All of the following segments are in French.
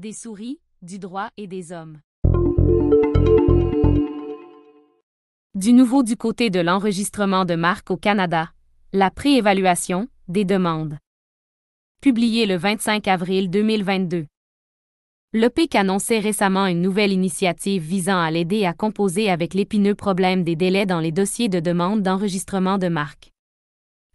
des souris, du droit et des hommes. Du nouveau du côté de l'enregistrement de marques au Canada, la préévaluation des demandes. Publié le 25 avril 2022. L'OPIC annonçait récemment une nouvelle initiative visant à l'aider à composer avec l'épineux problème des délais dans les dossiers de demande d'enregistrement de marque.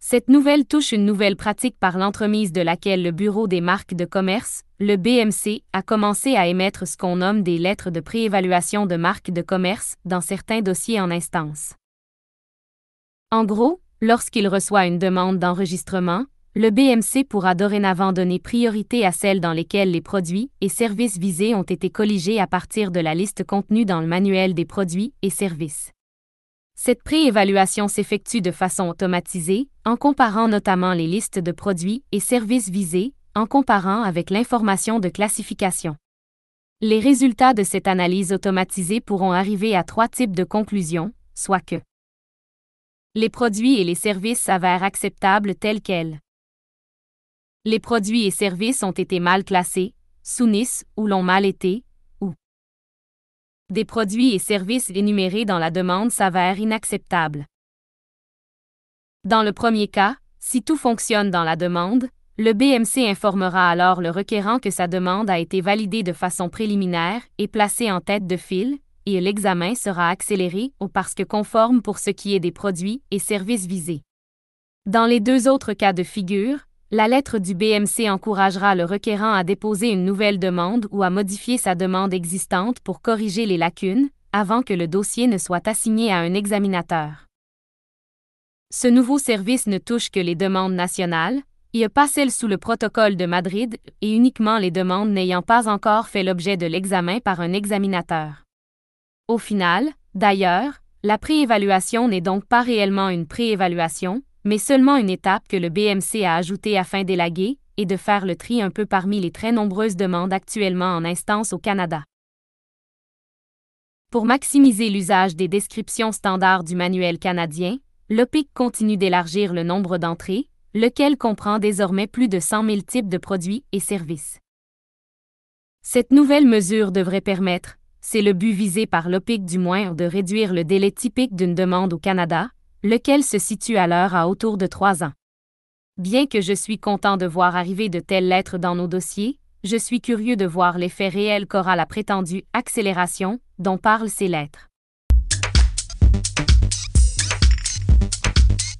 Cette nouvelle touche une nouvelle pratique par l'entremise de laquelle le Bureau des marques de commerce, le BMC, a commencé à émettre ce qu'on nomme des lettres de préévaluation de marques de commerce dans certains dossiers en instance. En gros, lorsqu'il reçoit une demande d'enregistrement, le BMC pourra dorénavant donner priorité à celles dans lesquelles les produits et services visés ont été colligés à partir de la liste contenue dans le manuel des produits et services. Cette préévaluation s'effectue de façon automatisée, en comparant notamment les listes de produits et services visés, en comparant avec l'information de classification. Les résultats de cette analyse automatisée pourront arriver à trois types de conclusions, soit que les produits et les services s'avèrent acceptables tels quels les produits et services ont été mal classés, sous NIS ou l'ont mal été, des produits et services énumérés dans la demande s'avèrent inacceptables. Dans le premier cas, si tout fonctionne dans la demande, le BMC informera alors le requérant que sa demande a été validée de façon préliminaire et placée en tête de file, et l'examen sera accéléré ou parce que conforme pour ce qui est des produits et services visés. Dans les deux autres cas de figure, la lettre du BMC encouragera le requérant à déposer une nouvelle demande ou à modifier sa demande existante pour corriger les lacunes, avant que le dossier ne soit assigné à un examinateur. Ce nouveau service ne touche que les demandes nationales, et pas celles sous le protocole de Madrid, et uniquement les demandes n'ayant pas encore fait l'objet de l'examen par un examinateur. Au final, d'ailleurs, la préévaluation n'est donc pas réellement une préévaluation, mais seulement une étape que le BMC a ajoutée afin d'élaguer et de faire le tri un peu parmi les très nombreuses demandes actuellement en instance au Canada. Pour maximiser l'usage des descriptions standards du manuel canadien, l'OPIC continue d'élargir le nombre d'entrées, lequel comprend désormais plus de 100 000 types de produits et services. Cette nouvelle mesure devrait permettre, c'est le but visé par l'OPIC du moins, de réduire le délai typique d'une demande au Canada, lequel se situe alors à autour de trois ans. Bien que je suis content de voir arriver de telles lettres dans nos dossiers, je suis curieux de voir l'effet réel qu'aura la prétendue accélération dont parlent ces lettres.